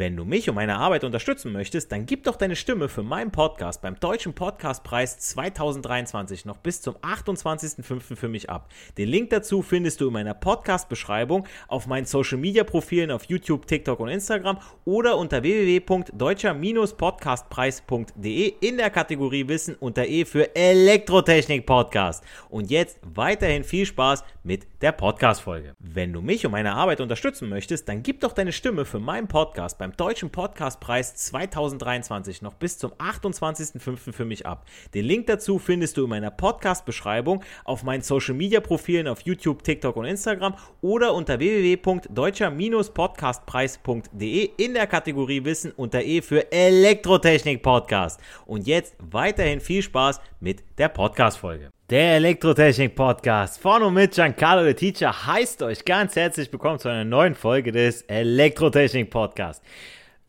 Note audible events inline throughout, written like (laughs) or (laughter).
Wenn du mich und meine Arbeit unterstützen möchtest, dann gib doch deine Stimme für meinen Podcast beim Deutschen Podcastpreis 2023 noch bis zum 28.05. für mich ab. Den Link dazu findest du in meiner Podcast-Beschreibung auf meinen Social-Media-Profilen auf YouTube, TikTok und Instagram oder unter www.deutscher-podcastpreis.de in der Kategorie Wissen unter E für Elektrotechnik Podcast. Und jetzt weiterhin viel Spaß mit der Podcast-Folge. Wenn du mich und meine Arbeit unterstützen möchtest, dann gib doch deine Stimme für meinen Podcast beim Deutschen Podcastpreis 2023 noch bis zum 28.05. für mich ab. Den Link dazu findest du in meiner Podcast-Beschreibung auf meinen Social-Media-Profilen auf YouTube, TikTok und Instagram oder unter www.deutscher-podcastpreis.de in der Kategorie Wissen unter E für Elektrotechnik Podcast. Und jetzt weiterhin viel Spaß mit der Podcast-Folge. Der Elektrotechnik-Podcast von und mit Giancarlo the Teacher heißt euch ganz herzlich willkommen zu einer neuen Folge des Elektrotechnik-Podcasts.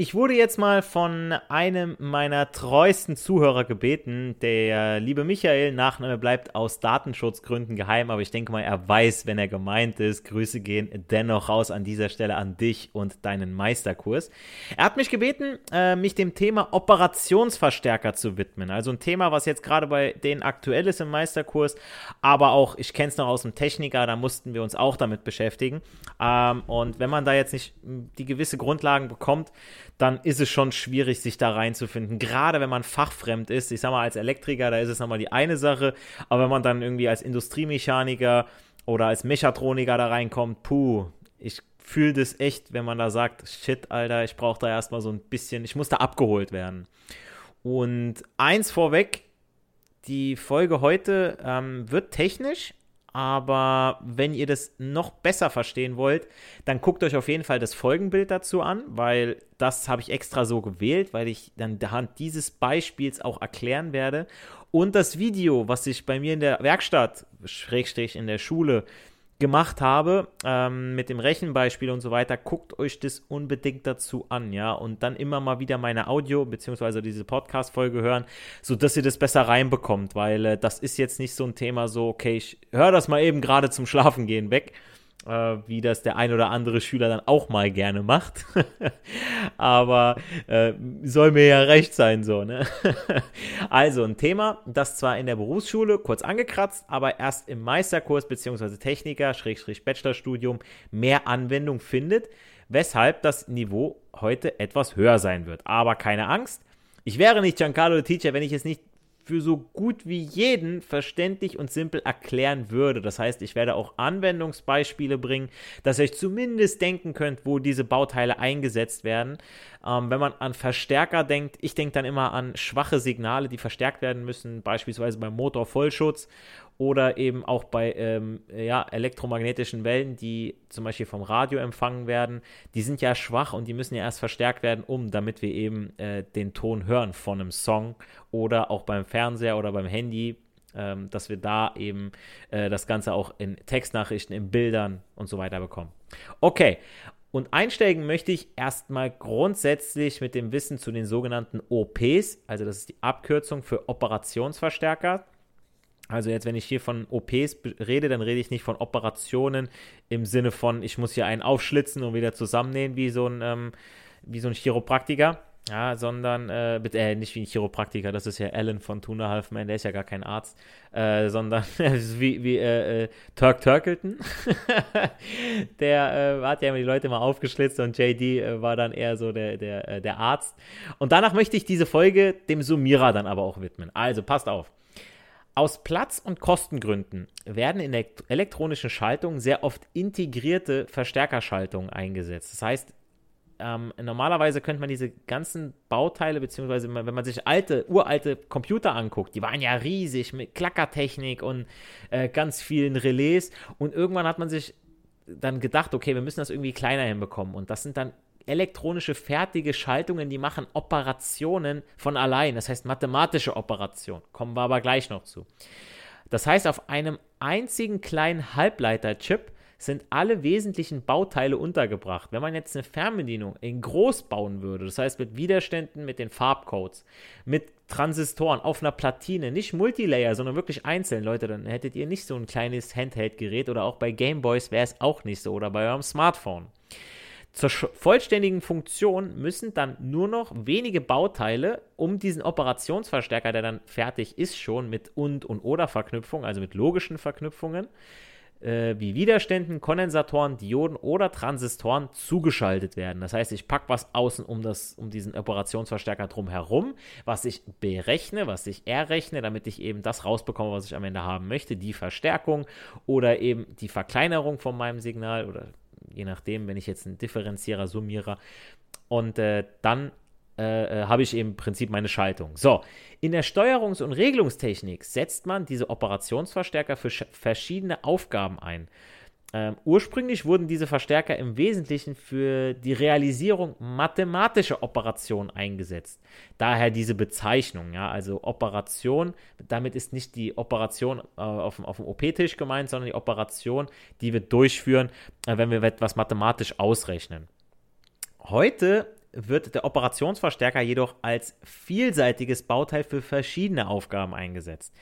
Ich wurde jetzt mal von einem meiner treuesten Zuhörer gebeten, der liebe Michael, Nachname bleibt aus Datenschutzgründen geheim, aber ich denke mal, er weiß, wenn er gemeint ist. Grüße gehen dennoch raus an dieser Stelle an dich und deinen Meisterkurs. Er hat mich gebeten, äh, mich dem Thema Operationsverstärker zu widmen. Also ein Thema, was jetzt gerade bei denen aktuell ist im Meisterkurs, aber auch, ich kenne es noch aus dem Techniker, da mussten wir uns auch damit beschäftigen. Ähm, und wenn man da jetzt nicht die gewisse Grundlagen bekommt, dann ist es schon schwierig, sich da reinzufinden. Gerade wenn man fachfremd ist. Ich sag mal, als Elektriker, da ist es nochmal die eine Sache. Aber wenn man dann irgendwie als Industriemechaniker oder als Mechatroniker da reinkommt, puh, ich fühle das echt, wenn man da sagt, shit, Alter, ich brauche da erstmal so ein bisschen, ich muss da abgeholt werden. Und eins vorweg, die Folge heute ähm, wird technisch, aber wenn ihr das noch besser verstehen wollt, dann guckt euch auf jeden Fall das Folgenbild dazu an, weil das habe ich extra so gewählt, weil ich dann anhand dieses Beispiels auch erklären werde. Und das Video, was ich bei mir in der Werkstatt, Schrägstrich in der Schule, gemacht habe, ähm, mit dem Rechenbeispiel und so weiter, guckt euch das unbedingt dazu an, ja, und dann immer mal wieder meine Audio- bzw. diese Podcast-Folge hören, sodass ihr das besser reinbekommt, weil äh, das ist jetzt nicht so ein Thema so, okay, ich höre das mal eben gerade zum Schlafen gehen weg, äh, wie das der ein oder andere Schüler dann auch mal gerne macht. (laughs) Aber äh, soll mir ja recht sein, so, ne? (laughs) also ein Thema, das zwar in der Berufsschule kurz angekratzt, aber erst im Meisterkurs bzw. Techniker, Schrägstrich Bachelorstudium mehr Anwendung findet, weshalb das Niveau heute etwas höher sein wird. Aber keine Angst. Ich wäre nicht Giancarlo Teacher, wenn ich es nicht für so gut wie jeden verständlich und simpel erklären würde. Das heißt, ich werde auch Anwendungsbeispiele bringen, dass ihr euch zumindest denken könnt, wo diese Bauteile eingesetzt werden. Ähm, wenn man an Verstärker denkt, ich denke dann immer an schwache Signale, die verstärkt werden müssen, beispielsweise beim Motorvollschutz oder eben auch bei ähm, ja, elektromagnetischen Wellen, die zum Beispiel vom Radio empfangen werden. Die sind ja schwach und die müssen ja erst verstärkt werden, um, damit wir eben äh, den Ton hören von einem Song oder auch beim Fernseher oder beim Handy, ähm, dass wir da eben äh, das Ganze auch in Textnachrichten, in Bildern und so weiter bekommen. Okay, und einsteigen möchte ich erstmal grundsätzlich mit dem Wissen zu den sogenannten OPs, also das ist die Abkürzung für Operationsverstärker. Also jetzt, wenn ich hier von OPs rede, dann rede ich nicht von Operationen im Sinne von, ich muss hier einen aufschlitzen und wieder zusammennähen wie so ein, ähm, wie so ein Chiropraktiker, ja, sondern, äh, äh, nicht wie ein Chiropraktiker, das ist ja Alan von Tuna Halfman, der ist ja gar kein Arzt, äh, sondern (laughs) wie, wie äh, äh, Turk Turkleton. (laughs) der äh, hat ja immer die Leute mal aufgeschlitzt und JD war dann eher so der, der, der Arzt. Und danach möchte ich diese Folge dem Summierer dann aber auch widmen. Also passt auf. Aus Platz- und Kostengründen werden in elektronischen Schaltung sehr oft integrierte Verstärkerschaltungen eingesetzt. Das heißt, ähm, normalerweise könnte man diese ganzen Bauteile, beziehungsweise wenn man sich alte, uralte Computer anguckt, die waren ja riesig mit Klackertechnik und äh, ganz vielen Relais. Und irgendwann hat man sich dann gedacht, okay, wir müssen das irgendwie kleiner hinbekommen. Und das sind dann elektronische fertige Schaltungen, die machen Operationen von allein, das heißt mathematische Operationen. Kommen wir aber gleich noch zu. Das heißt, auf einem einzigen kleinen Halbleiterchip sind alle wesentlichen Bauteile untergebracht. Wenn man jetzt eine Fernbedienung in groß bauen würde, das heißt mit Widerständen, mit den Farbcodes, mit Transistoren auf einer Platine, nicht Multilayer, sondern wirklich einzeln, Leute, dann hättet ihr nicht so ein kleines Handheld-Gerät oder auch bei Gameboys wäre es auch nicht so oder bei eurem Smartphone. Zur vollständigen Funktion müssen dann nur noch wenige Bauteile um diesen Operationsverstärker, der dann fertig ist, schon mit und und oder Verknüpfung, also mit logischen Verknüpfungen, äh, wie Widerständen, Kondensatoren, Dioden oder Transistoren zugeschaltet werden. Das heißt, ich packe was außen um, das, um diesen Operationsverstärker drumherum, was ich berechne, was ich errechne, damit ich eben das rausbekomme, was ich am Ende haben möchte, die Verstärkung oder eben die Verkleinerung von meinem Signal oder je nachdem, wenn ich jetzt einen Differenzierer, Summierer und äh, dann äh, äh, habe ich im Prinzip meine Schaltung. So, in der Steuerungs- und Regelungstechnik setzt man diese Operationsverstärker für verschiedene Aufgaben ein. Ähm, ursprünglich wurden diese Verstärker im Wesentlichen für die Realisierung mathematischer Operationen eingesetzt. Daher diese Bezeichnung, ja, also Operation, damit ist nicht die Operation äh, auf, auf dem OP-Tisch gemeint, sondern die Operation, die wir durchführen, äh, wenn wir etwas mathematisch ausrechnen. Heute wird der Operationsverstärker jedoch als vielseitiges Bauteil für verschiedene Aufgaben eingesetzt.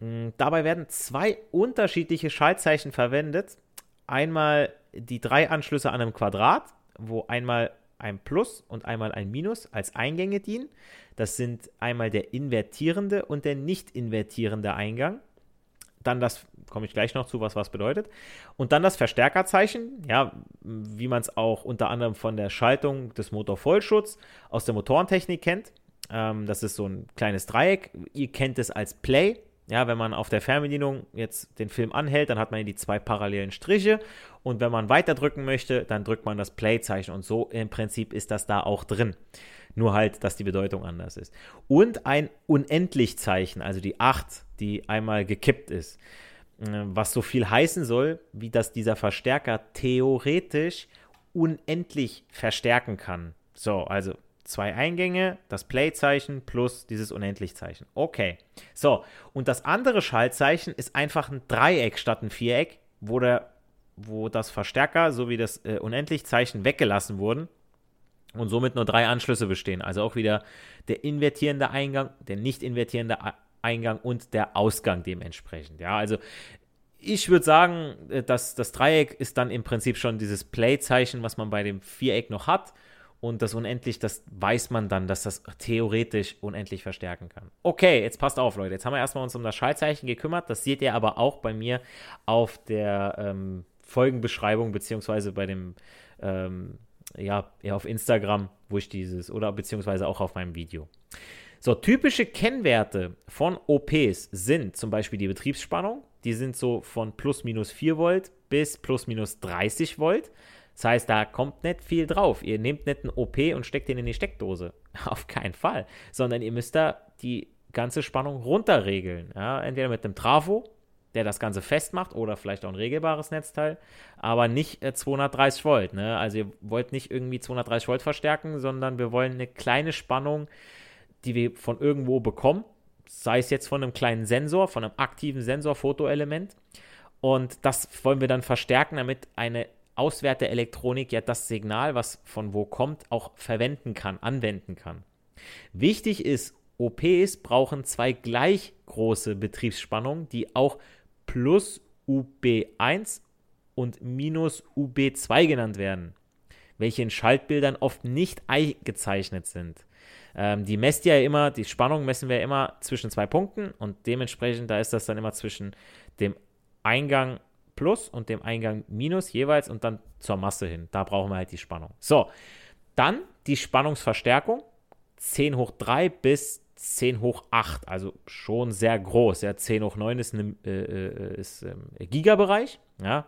Hm, dabei werden zwei unterschiedliche Schaltzeichen verwendet. Einmal die drei Anschlüsse an einem Quadrat, wo einmal ein Plus und einmal ein Minus als Eingänge dienen. Das sind einmal der invertierende und der nicht invertierende Eingang. Dann das, komme ich gleich noch zu, was was bedeutet. Und dann das Verstärkerzeichen, ja, wie man es auch unter anderem von der Schaltung des Motorvollschutz aus der Motorentechnik kennt. Ähm, das ist so ein kleines Dreieck. Ihr kennt es als Play. Ja, wenn man auf der Fernbedienung jetzt den Film anhält, dann hat man die zwei parallelen Striche und wenn man weiter drücken möchte, dann drückt man das Play-Zeichen und so im Prinzip ist das da auch drin. Nur halt, dass die Bedeutung anders ist. Und ein Unendlich-Zeichen, also die 8, die einmal gekippt ist. Äh, was so viel heißen soll, wie dass dieser Verstärker theoretisch unendlich verstärken kann. So, also zwei Eingänge, das Play-Zeichen plus dieses Unendlich-Zeichen. Okay. So, und das andere Schaltzeichen ist einfach ein Dreieck statt ein Viereck, wo, der, wo das Verstärker sowie das äh, Unendlich-Zeichen weggelassen wurden und somit nur drei Anschlüsse bestehen. Also auch wieder der invertierende Eingang, der nicht invertierende Eingang und der Ausgang dementsprechend. Ja, also ich würde sagen, äh, dass das Dreieck ist dann im Prinzip schon dieses Play-Zeichen, was man bei dem Viereck noch hat. Und das unendlich, das weiß man dann, dass das theoretisch unendlich verstärken kann. Okay, jetzt passt auf, Leute. Jetzt haben wir erstmal uns um das Schaltzeichen gekümmert. Das seht ihr aber auch bei mir auf der ähm, Folgenbeschreibung, beziehungsweise bei dem ähm, ja, auf Instagram, wo ich dieses, oder beziehungsweise auch auf meinem Video. So, typische Kennwerte von OPs sind zum Beispiel die Betriebsspannung. Die sind so von plus minus 4 Volt bis plus minus 30 Volt. Das heißt, da kommt nicht viel drauf. Ihr nehmt nicht einen OP und steckt den in die Steckdose. (laughs) Auf keinen Fall. Sondern ihr müsst da die ganze Spannung runterregeln. Ja, entweder mit einem Trafo der das Ganze festmacht oder vielleicht auch ein regelbares Netzteil, aber nicht äh, 230 Volt. Ne? Also ihr wollt nicht irgendwie 230 Volt verstärken, sondern wir wollen eine kleine Spannung, die wir von irgendwo bekommen, sei es jetzt von einem kleinen Sensor, von einem aktiven Sensor-Fotoelement. Und das wollen wir dann verstärken, damit eine Auswerteelektronik ja das Signal, was von wo kommt, auch verwenden kann, anwenden kann. Wichtig ist, OPs brauchen zwei gleich große Betriebsspannungen, die auch plus UB1 und minus UB2 genannt werden, welche in Schaltbildern oft nicht eingezeichnet sind. Ähm, die messt ja immer, die Spannung messen wir immer zwischen zwei Punkten und dementsprechend, da ist das dann immer zwischen dem Eingang plus und dem Eingang minus jeweils und dann zur Masse hin. Da brauchen wir halt die Spannung. So, dann die Spannungsverstärkung 10 hoch 3 bis 10 hoch 8, also schon sehr groß. Ja, 10 hoch 9 ist, ein äh, äh, ähm, Gigabereich. Ja.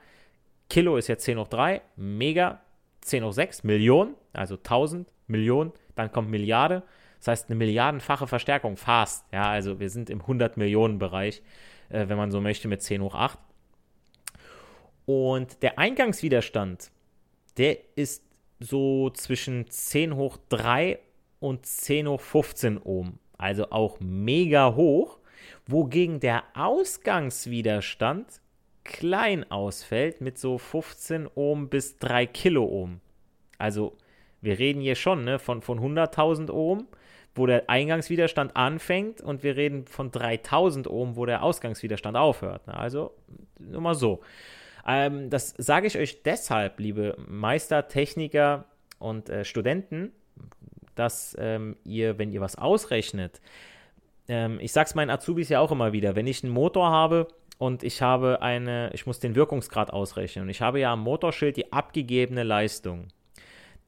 Kilo ist ja 10 hoch 3, Mega 10 hoch 6, Millionen, also 1000 Millionen, dann kommt Milliarde. Das heißt, eine milliardenfache Verstärkung, fast. Ja, also wir sind im 100 Millionen Bereich, äh, wenn man so möchte, mit 10 hoch 8. Und der Eingangswiderstand, der ist so zwischen 10 hoch 3 und 10 hoch 15 Ohm. Also auch mega hoch. Wogegen der Ausgangswiderstand klein ausfällt mit so 15 Ohm bis 3 Kiloohm. Also wir reden hier schon ne, von, von 100.000 Ohm, wo der Eingangswiderstand anfängt und wir reden von 3000 Ohm, wo der Ausgangswiderstand aufhört. Ne? Also nur mal so. Ähm, das sage ich euch deshalb, liebe Meister, Techniker und äh, Studenten, dass ähm, ihr, wenn ihr was ausrechnet, ähm, ich sage es meinen Azubis ja auch immer wieder, wenn ich einen Motor habe und ich habe eine, ich muss den Wirkungsgrad ausrechnen und ich habe ja am Motorschild die abgegebene Leistung,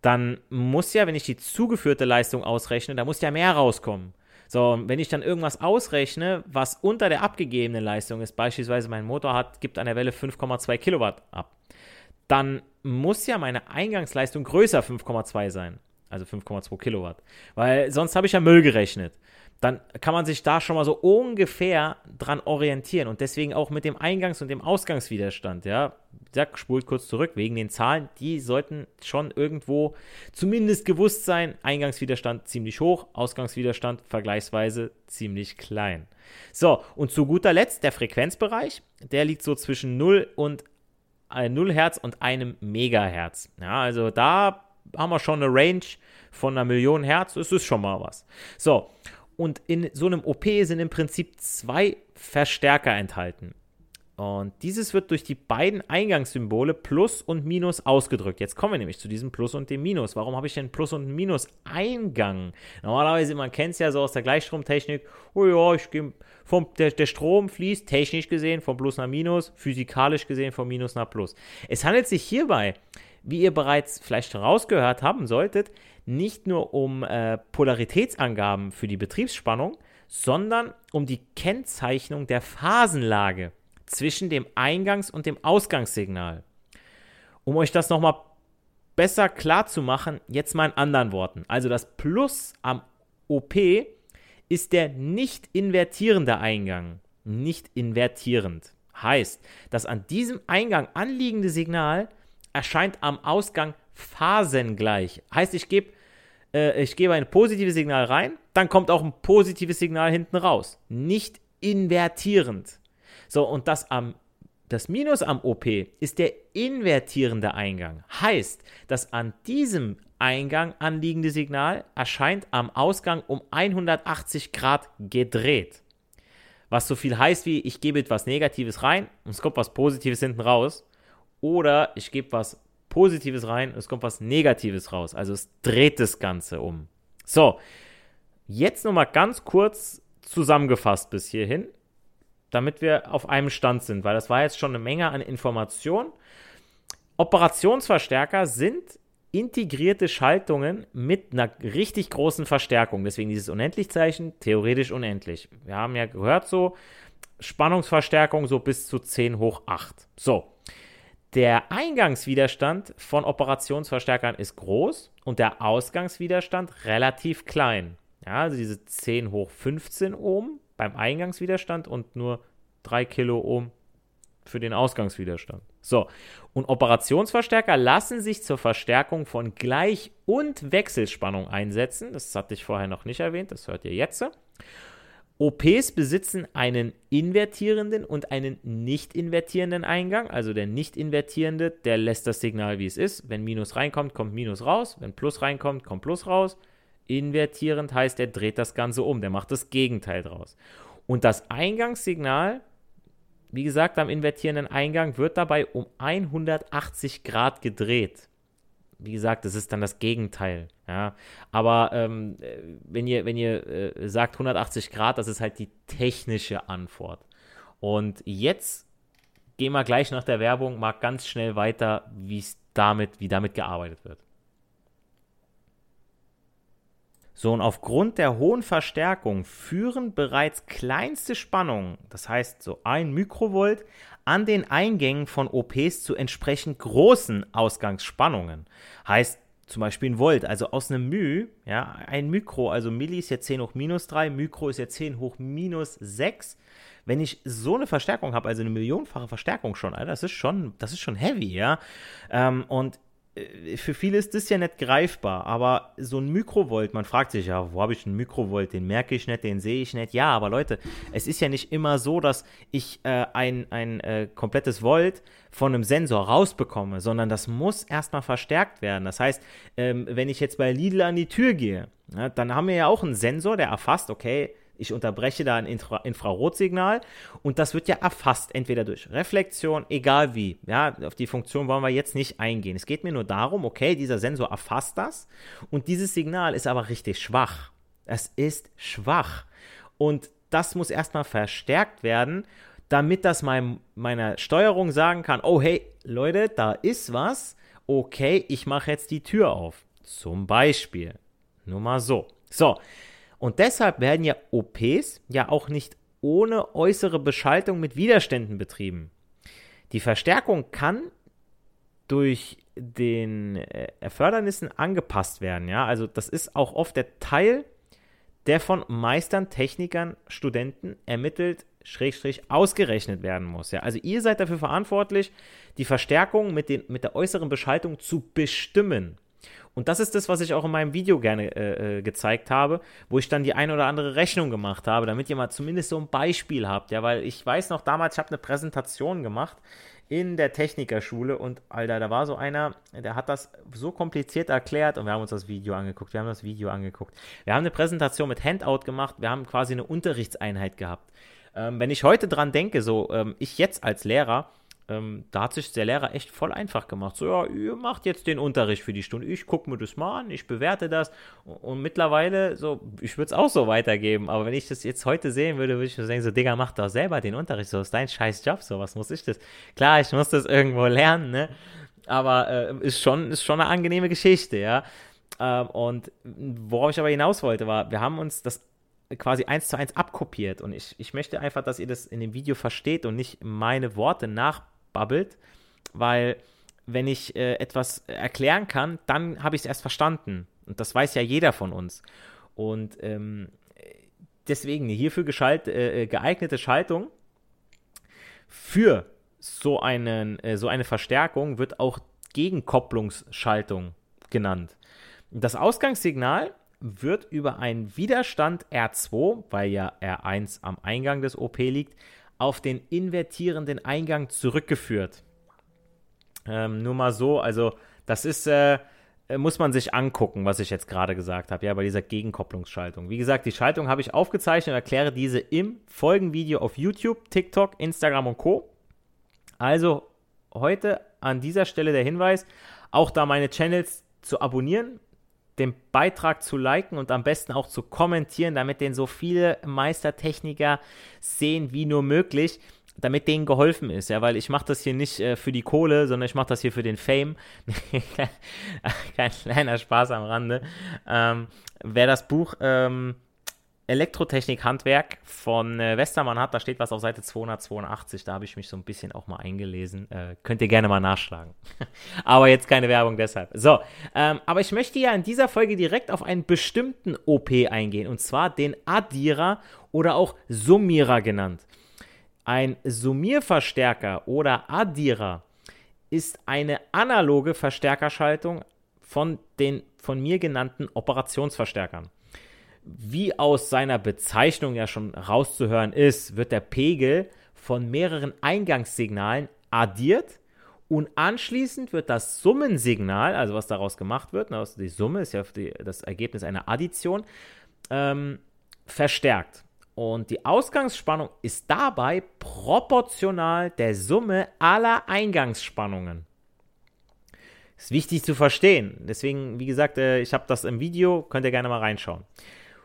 dann muss ja, wenn ich die zugeführte Leistung ausrechne, da muss ja mehr rauskommen. So, wenn ich dann irgendwas ausrechne, was unter der abgegebenen Leistung ist, beispielsweise mein Motor hat, gibt an der Welle 5,2 Kilowatt ab, dann muss ja meine Eingangsleistung größer 5,2 sein. Also 5,2 Kilowatt. Weil sonst habe ich ja Müll gerechnet dann kann man sich da schon mal so ungefähr dran orientieren und deswegen auch mit dem Eingangs- und dem Ausgangswiderstand, ja. Sag, spult kurz zurück, wegen den Zahlen, die sollten schon irgendwo zumindest gewusst sein. Eingangswiderstand ziemlich hoch, Ausgangswiderstand vergleichsweise ziemlich klein. So, und zu guter Letzt der Frequenzbereich, der liegt so zwischen 0 und äh, 0 Hertz und einem Megahertz. Ja, also da haben wir schon eine Range von einer Million Hertz, das ist schon mal was. So, und in so einem OP sind im Prinzip zwei Verstärker enthalten. Und dieses wird durch die beiden Eingangssymbole Plus und Minus ausgedrückt. Jetzt kommen wir nämlich zu diesem Plus und dem Minus. Warum habe ich denn Plus und Minus Eingang? Normalerweise, man kennt es ja so aus der Gleichstromtechnik. Oh ja, ich gehe vom, der, der Strom fließt technisch gesehen von Plus nach Minus, physikalisch gesehen von Minus nach Plus. Es handelt sich hierbei, wie ihr bereits vielleicht rausgehört haben solltet, nicht nur um äh, Polaritätsangaben für die Betriebsspannung, sondern um die Kennzeichnung der Phasenlage zwischen dem Eingangs- und dem Ausgangssignal. Um euch das nochmal besser klar zu machen, jetzt mal in anderen Worten. Also das Plus am OP ist der nicht invertierende Eingang. Nicht invertierend. Heißt, das an diesem Eingang anliegende Signal erscheint am Ausgang phasengleich. Heißt, ich gebe äh, ich gebe ein positives Signal rein, dann kommt auch ein positives Signal hinten raus. Nicht invertierend. So, und das am das Minus am OP ist der invertierende Eingang. Heißt, das an diesem Eingang anliegende Signal erscheint am Ausgang um 180 Grad gedreht. Was so viel heißt wie, ich gebe etwas Negatives rein und es kommt was Positives hinten raus. Oder ich gebe was Positives rein, es kommt was Negatives raus. Also es dreht das Ganze um. So, jetzt nochmal ganz kurz zusammengefasst bis hierhin, damit wir auf einem Stand sind, weil das war jetzt schon eine Menge an Informationen. Operationsverstärker sind integrierte Schaltungen mit einer richtig großen Verstärkung. Deswegen dieses Unendlichzeichen, theoretisch unendlich. Wir haben ja gehört so, Spannungsverstärkung so bis zu 10 hoch 8. So, der Eingangswiderstand von Operationsverstärkern ist groß und der Ausgangswiderstand relativ klein. Ja, also diese 10 hoch 15 Ohm beim Eingangswiderstand und nur 3 Kilo Ohm für den Ausgangswiderstand. So, und Operationsverstärker lassen sich zur Verstärkung von Gleich- und Wechselspannung einsetzen. Das hatte ich vorher noch nicht erwähnt, das hört ihr jetzt. OPs besitzen einen invertierenden und einen nicht invertierenden Eingang. Also der nicht invertierende, der lässt das Signal, wie es ist. Wenn Minus reinkommt, kommt Minus raus. Wenn Plus reinkommt, kommt Plus raus. Invertierend heißt, er dreht das Ganze um. Der macht das Gegenteil draus. Und das Eingangssignal, wie gesagt, am invertierenden Eingang wird dabei um 180 Grad gedreht wie gesagt, das ist dann das Gegenteil. Ja? Aber ähm, wenn ihr, wenn ihr äh, sagt 180 Grad, das ist halt die technische Antwort. Und jetzt gehen wir gleich nach der Werbung mal ganz schnell weiter, wie damit, wie damit gearbeitet wird. So, und aufgrund der hohen Verstärkung führen bereits kleinste Spannungen, das heißt so ein Mikrovolt, an den Eingängen von OPs zu entsprechend großen Ausgangsspannungen. Heißt zum Beispiel ein Volt, also aus einem Μ, ja, ein Mikro, also Milli ist jetzt 10 hoch minus 3, Mikro ist jetzt 10 hoch minus 6. Wenn ich so eine Verstärkung habe, also eine millionenfache Verstärkung schon, Alter, das ist schon, das ist schon heavy, ja. Ähm, und für viele ist das ja nicht greifbar, aber so ein Mikrovolt, man fragt sich ja, wo habe ich einen Mikrovolt? Den merke ich nicht, den sehe ich nicht. Ja, aber Leute, es ist ja nicht immer so, dass ich äh, ein, ein äh, komplettes Volt von einem Sensor rausbekomme, sondern das muss erstmal verstärkt werden. Das heißt, ähm, wenn ich jetzt bei Lidl an die Tür gehe, ja, dann haben wir ja auch einen Sensor, der erfasst, okay, ich unterbreche da ein Infra Infrarotsignal und das wird ja erfasst, entweder durch Reflexion, egal wie. Ja, auf die Funktion wollen wir jetzt nicht eingehen. Es geht mir nur darum, okay, dieser Sensor erfasst das und dieses Signal ist aber richtig schwach. Es ist schwach. Und das muss erstmal verstärkt werden, damit das mein, meiner Steuerung sagen kann, oh hey, Leute, da ist was. Okay, ich mache jetzt die Tür auf. Zum Beispiel. Nur mal so. So, und deshalb werden ja OPs ja auch nicht ohne äußere Beschaltung mit Widerständen betrieben. Die Verstärkung kann durch den äh, Erfordernissen angepasst werden. Ja? Also das ist auch oft der Teil, der von Meistern, Technikern, Studenten ermittelt, schrägstrich ausgerechnet werden muss. Ja? Also ihr seid dafür verantwortlich, die Verstärkung mit, den, mit der äußeren Beschaltung zu bestimmen. Und das ist das, was ich auch in meinem Video gerne äh, äh, gezeigt habe, wo ich dann die ein oder andere Rechnung gemacht habe, damit ihr mal zumindest so ein Beispiel habt. Ja, weil ich weiß noch damals, ich habe eine Präsentation gemacht in der Technikerschule und Alter, da war so einer, der hat das so kompliziert erklärt und wir haben uns das Video angeguckt, wir haben das Video angeguckt. Wir haben eine Präsentation mit Handout gemacht, wir haben quasi eine Unterrichtseinheit gehabt. Ähm, wenn ich heute dran denke, so ähm, ich jetzt als Lehrer, ähm, da hat sich der Lehrer echt voll einfach gemacht. So, ja, ihr macht jetzt den Unterricht für die Stunde. Ich gucke mir das mal an, ich bewerte das. Und, und mittlerweile, so, ich würde es auch so weitergeben. Aber wenn ich das jetzt heute sehen würde, würde ich mir denken, so, Digga, mach doch selber den Unterricht. So, ist dein scheiß Job. So, was muss ich das? Klar, ich muss das irgendwo lernen, ne? Aber äh, ist, schon, ist schon eine angenehme Geschichte, ja. Ähm, und worauf ich aber hinaus wollte, war, wir haben uns das quasi eins zu eins abkopiert. Und ich, ich möchte einfach, dass ihr das in dem Video versteht und nicht meine Worte nach babbelt, weil wenn ich äh, etwas erklären kann, dann habe ich es erst verstanden. Und das weiß ja jeder von uns. Und ähm, deswegen hierfür geschalt, äh, geeignete Schaltung für so, einen, äh, so eine Verstärkung wird auch Gegenkopplungsschaltung genannt. Das Ausgangssignal wird über einen Widerstand R2, weil ja R1 am Eingang des OP liegt, auf den invertierenden Eingang zurückgeführt. Ähm, nur mal so, also das ist, äh, muss man sich angucken, was ich jetzt gerade gesagt habe, ja, bei dieser Gegenkopplungsschaltung. Wie gesagt, die Schaltung habe ich aufgezeichnet und erkläre diese im Folgenvideo auf YouTube, TikTok, Instagram und Co. Also heute an dieser Stelle der Hinweis, auch da meine Channels zu abonnieren, den Beitrag zu liken und am besten auch zu kommentieren, damit den so viele Meistertechniker sehen wie nur möglich, damit denen geholfen ist. Ja, weil ich mache das hier nicht äh, für die Kohle, sondern ich mache das hier für den Fame. (laughs) Kein kleiner Spaß am Rande. Ähm, wer das Buch ähm, Elektrotechnik-Handwerk von äh, Westermann hat. Da steht was auf Seite 282. Da habe ich mich so ein bisschen auch mal eingelesen. Äh, könnt ihr gerne mal nachschlagen. (laughs) aber jetzt keine Werbung deshalb. So, ähm, aber ich möchte ja in dieser Folge direkt auf einen bestimmten OP eingehen. Und zwar den Addierer oder auch Summierer genannt. Ein Summierverstärker oder Addierer ist eine analoge Verstärkerschaltung von den von mir genannten Operationsverstärkern wie aus seiner Bezeichnung ja schon rauszuhören ist, wird der Pegel von mehreren Eingangssignalen addiert und anschließend wird das Summensignal, also was daraus gemacht wird, also die Summe ist ja die, das Ergebnis einer Addition, ähm, verstärkt. Und die Ausgangsspannung ist dabei proportional der Summe aller Eingangsspannungen. Ist wichtig zu verstehen. Deswegen, wie gesagt, äh, ich habe das im Video, könnt ihr gerne mal reinschauen.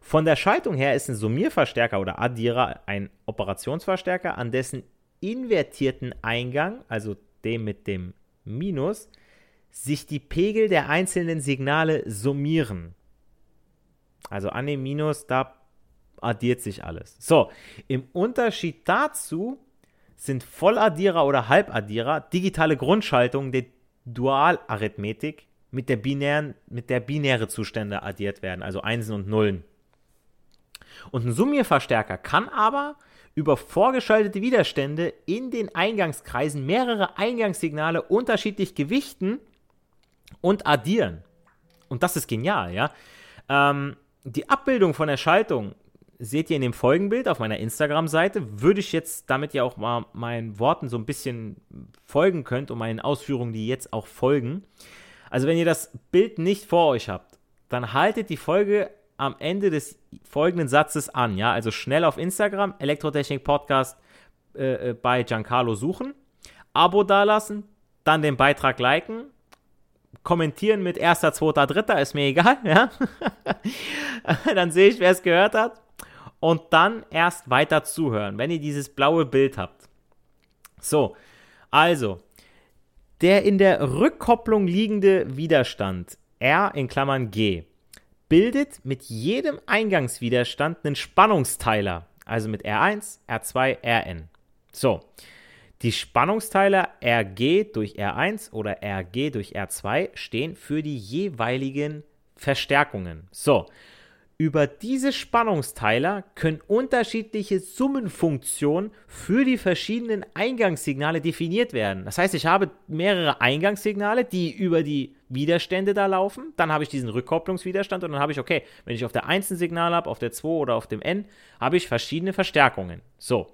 Von der Schaltung her ist ein Summierverstärker oder Addierer ein Operationsverstärker, an dessen invertierten Eingang, also dem mit dem Minus, sich die Pegel der einzelnen Signale summieren. Also an dem Minus, da addiert sich alles. So, im Unterschied dazu sind Volladdierer oder Halbaddierer digitale Grundschaltungen der Dualarithmetik mit der binären, mit der binäre Zustände addiert werden, also Einsen und Nullen. Und ein Summierverstärker kann aber über vorgeschaltete Widerstände in den Eingangskreisen mehrere Eingangssignale unterschiedlich gewichten und addieren. Und das ist genial, ja. Ähm, die Abbildung von der Schaltung seht ihr in dem Folgenbild auf meiner Instagram-Seite. Würde ich jetzt damit ja auch mal meinen Worten so ein bisschen folgen könnt und meinen Ausführungen, die jetzt auch folgen. Also wenn ihr das Bild nicht vor euch habt, dann haltet die Folge am Ende des folgenden Satzes an. Ja, also schnell auf Instagram, Elektrotechnik Podcast äh, äh bei Giancarlo suchen, Abo dalassen, dann den Beitrag liken, kommentieren mit erster, zweiter, dritter, ist mir egal, (laughs) ja. dann sehe ich, wer es gehört hat. Und dann erst weiter zuhören, wenn ihr dieses blaue Bild habt. So, also, der in der Rückkopplung liegende Widerstand, R in Klammern G, bildet mit jedem Eingangswiderstand einen Spannungsteiler, also mit R1, R2, Rn. So, die Spannungsteiler Rg durch R1 oder Rg durch R2 stehen für die jeweiligen Verstärkungen. So, über diese Spannungsteiler können unterschiedliche Summenfunktionen für die verschiedenen Eingangssignale definiert werden. Das heißt, ich habe mehrere Eingangssignale, die über die Widerstände da laufen. Dann habe ich diesen Rückkopplungswiderstand und dann habe ich, okay, wenn ich auf der 1 ein Signal habe, auf der 2 oder auf dem N, habe ich verschiedene Verstärkungen. So,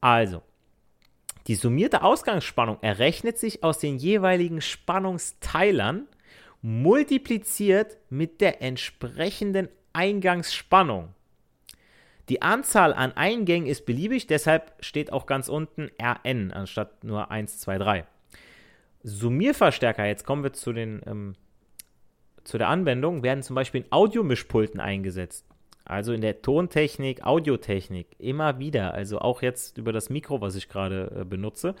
also, die summierte Ausgangsspannung errechnet sich aus den jeweiligen Spannungsteilern multipliziert mit der entsprechenden Eingangsspannung. Die Anzahl an Eingängen ist beliebig, deshalb steht auch ganz unten Rn anstatt nur 1, 2, 3. Summierverstärker, jetzt kommen wir zu, den, ähm, zu der Anwendung, werden zum Beispiel in Audiomischpulten eingesetzt. Also in der Tontechnik, Audiotechnik, immer wieder, also auch jetzt über das Mikro, was ich gerade äh, benutze,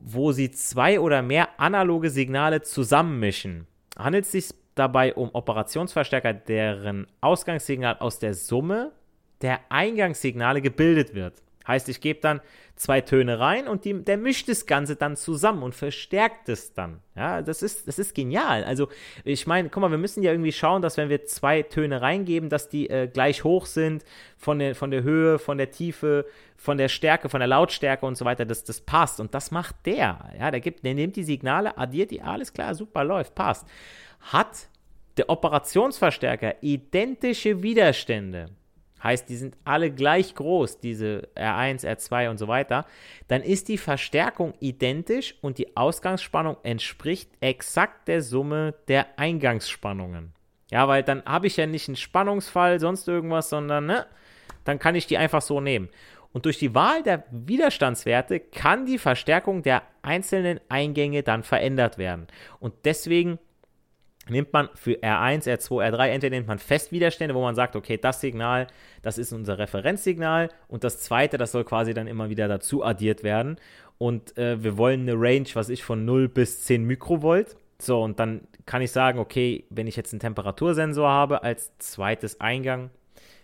wo sie zwei oder mehr analoge Signale zusammenmischen. Handelt es sich dabei um Operationsverstärker, deren Ausgangssignal aus der Summe der Eingangssignale gebildet wird. Heißt, ich gebe dann zwei Töne rein und die, der mischt das Ganze dann zusammen und verstärkt es dann. Ja, das ist, das ist genial. Also, ich meine, guck mal, wir müssen ja irgendwie schauen, dass wenn wir zwei Töne reingeben, dass die äh, gleich hoch sind von der, von der Höhe, von der Tiefe, von der Stärke, von der Lautstärke und so weiter, dass das passt. Und das macht der. Ja, der gibt, der nimmt die Signale, addiert die, alles klar, super, läuft, passt hat der Operationsverstärker identische Widerstände, heißt, die sind alle gleich groß, diese R1, R2 und so weiter, dann ist die Verstärkung identisch und die Ausgangsspannung entspricht exakt der Summe der Eingangsspannungen. Ja, weil dann habe ich ja nicht einen Spannungsfall, sonst irgendwas, sondern ne, dann kann ich die einfach so nehmen. Und durch die Wahl der Widerstandswerte kann die Verstärkung der einzelnen Eingänge dann verändert werden. Und deswegen nimmt man für R1, R2, R3, entweder nimmt man Festwiderstände, wo man sagt, okay, das Signal, das ist unser Referenzsignal und das zweite, das soll quasi dann immer wieder dazu addiert werden und äh, wir wollen eine Range, was ich, von 0 bis 10 Mikrovolt. So, und dann kann ich sagen, okay, wenn ich jetzt einen Temperatursensor habe als zweites Eingang,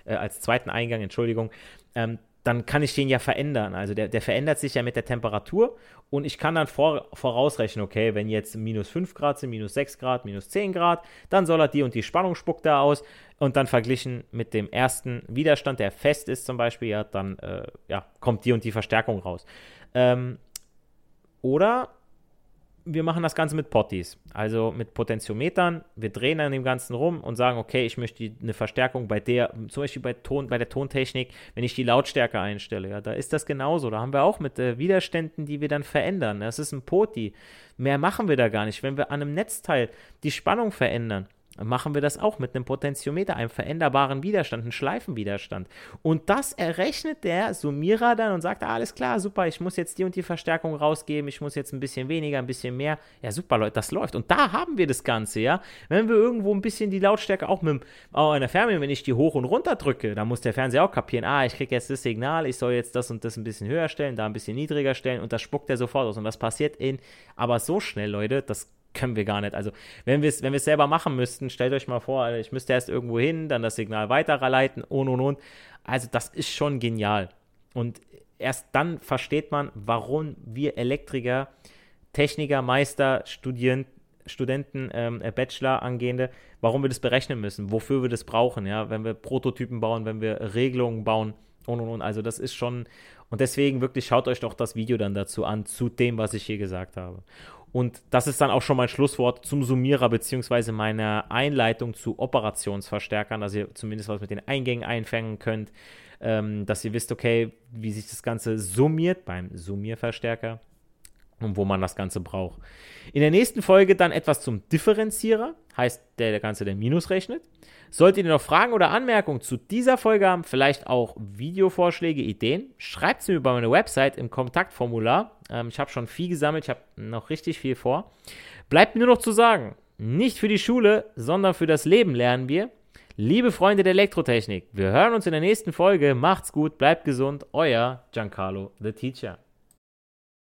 äh, als zweiten Eingang, Entschuldigung, ähm, dann kann ich den ja verändern. Also der, der verändert sich ja mit der Temperatur und ich kann dann vor, vorausrechnen, okay, wenn jetzt minus 5 Grad sind, minus 6 Grad, minus 10 Grad, dann soll er die und die Spannung spuckt da aus und dann verglichen mit dem ersten Widerstand, der fest ist zum Beispiel, ja, dann äh, ja, kommt die und die Verstärkung raus. Ähm, oder wir machen das Ganze mit Potties, also mit Potentiometern. Wir drehen an dem Ganzen rum und sagen, okay, ich möchte eine Verstärkung bei der, zum Beispiel bei, Ton, bei der Tontechnik, wenn ich die Lautstärke einstelle, ja, da ist das genauso. Da haben wir auch mit äh, Widerständen, die wir dann verändern. Das ist ein Poti. Mehr machen wir da gar nicht. Wenn wir an einem Netzteil die Spannung verändern, machen wir das auch mit einem Potentiometer, einem veränderbaren Widerstand, einem Schleifenwiderstand. Und das errechnet der Summierer dann und sagt, alles klar, super, ich muss jetzt die und die Verstärkung rausgeben, ich muss jetzt ein bisschen weniger, ein bisschen mehr. Ja, super, Leute, das läuft. Und da haben wir das Ganze, ja. Wenn wir irgendwo ein bisschen die Lautstärke auch mit auch in Fernbedienung, wenn ich die hoch und runter drücke, dann muss der Fernseher auch kapieren, ah, ich kriege jetzt das Signal, ich soll jetzt das und das ein bisschen höher stellen, da ein bisschen niedriger stellen und das spuckt er sofort aus. Und das passiert in, aber so schnell, Leute, das können wir gar nicht. Also, wenn wir es wenn selber machen müssten, stellt euch mal vor, ich müsste erst irgendwo hin, dann das Signal weiterleiten und und und. Also, das ist schon genial. Und erst dann versteht man, warum wir Elektriker, Techniker, Meister, Studien, Studenten, ähm, äh, Bachelor angehende, warum wir das berechnen müssen, wofür wir das brauchen, ja, wenn wir Prototypen bauen, wenn wir Regelungen bauen und und und. Also, das ist schon. Und deswegen wirklich schaut euch doch das Video dann dazu an, zu dem, was ich hier gesagt habe. Und das ist dann auch schon mein Schlusswort zum Summierer beziehungsweise meiner Einleitung zu Operationsverstärkern, dass ihr zumindest was mit den Eingängen einfangen könnt, ähm, dass ihr wisst, okay, wie sich das Ganze summiert beim Summierverstärker und wo man das Ganze braucht. In der nächsten Folge dann etwas zum Differenzierer, heißt der, der Ganze der Minus rechnet. Solltet ihr noch Fragen oder Anmerkungen zu dieser Folge haben, vielleicht auch Videovorschläge, Ideen, schreibt es mir über meine Website im Kontaktformular. Ähm, ich habe schon viel gesammelt, ich habe noch richtig viel vor. Bleibt mir nur noch zu sagen, nicht für die Schule, sondern für das Leben lernen wir. Liebe Freunde der Elektrotechnik, wir hören uns in der nächsten Folge. Macht's gut, bleibt gesund. Euer Giancarlo, the Teacher.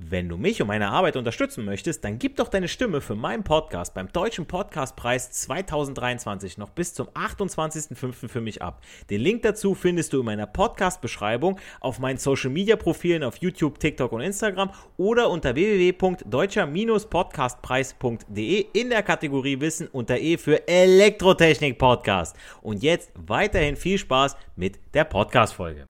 Wenn du mich und meine Arbeit unterstützen möchtest, dann gib doch deine Stimme für meinen Podcast beim Deutschen Podcastpreis 2023 noch bis zum 28.05. für mich ab. Den Link dazu findest du in meiner Podcast-Beschreibung auf meinen Social-Media-Profilen auf YouTube, TikTok und Instagram oder unter www.deutscher-podcastpreis.de in der Kategorie Wissen unter E für Elektrotechnik Podcast. Und jetzt weiterhin viel Spaß mit der Podcast-Folge.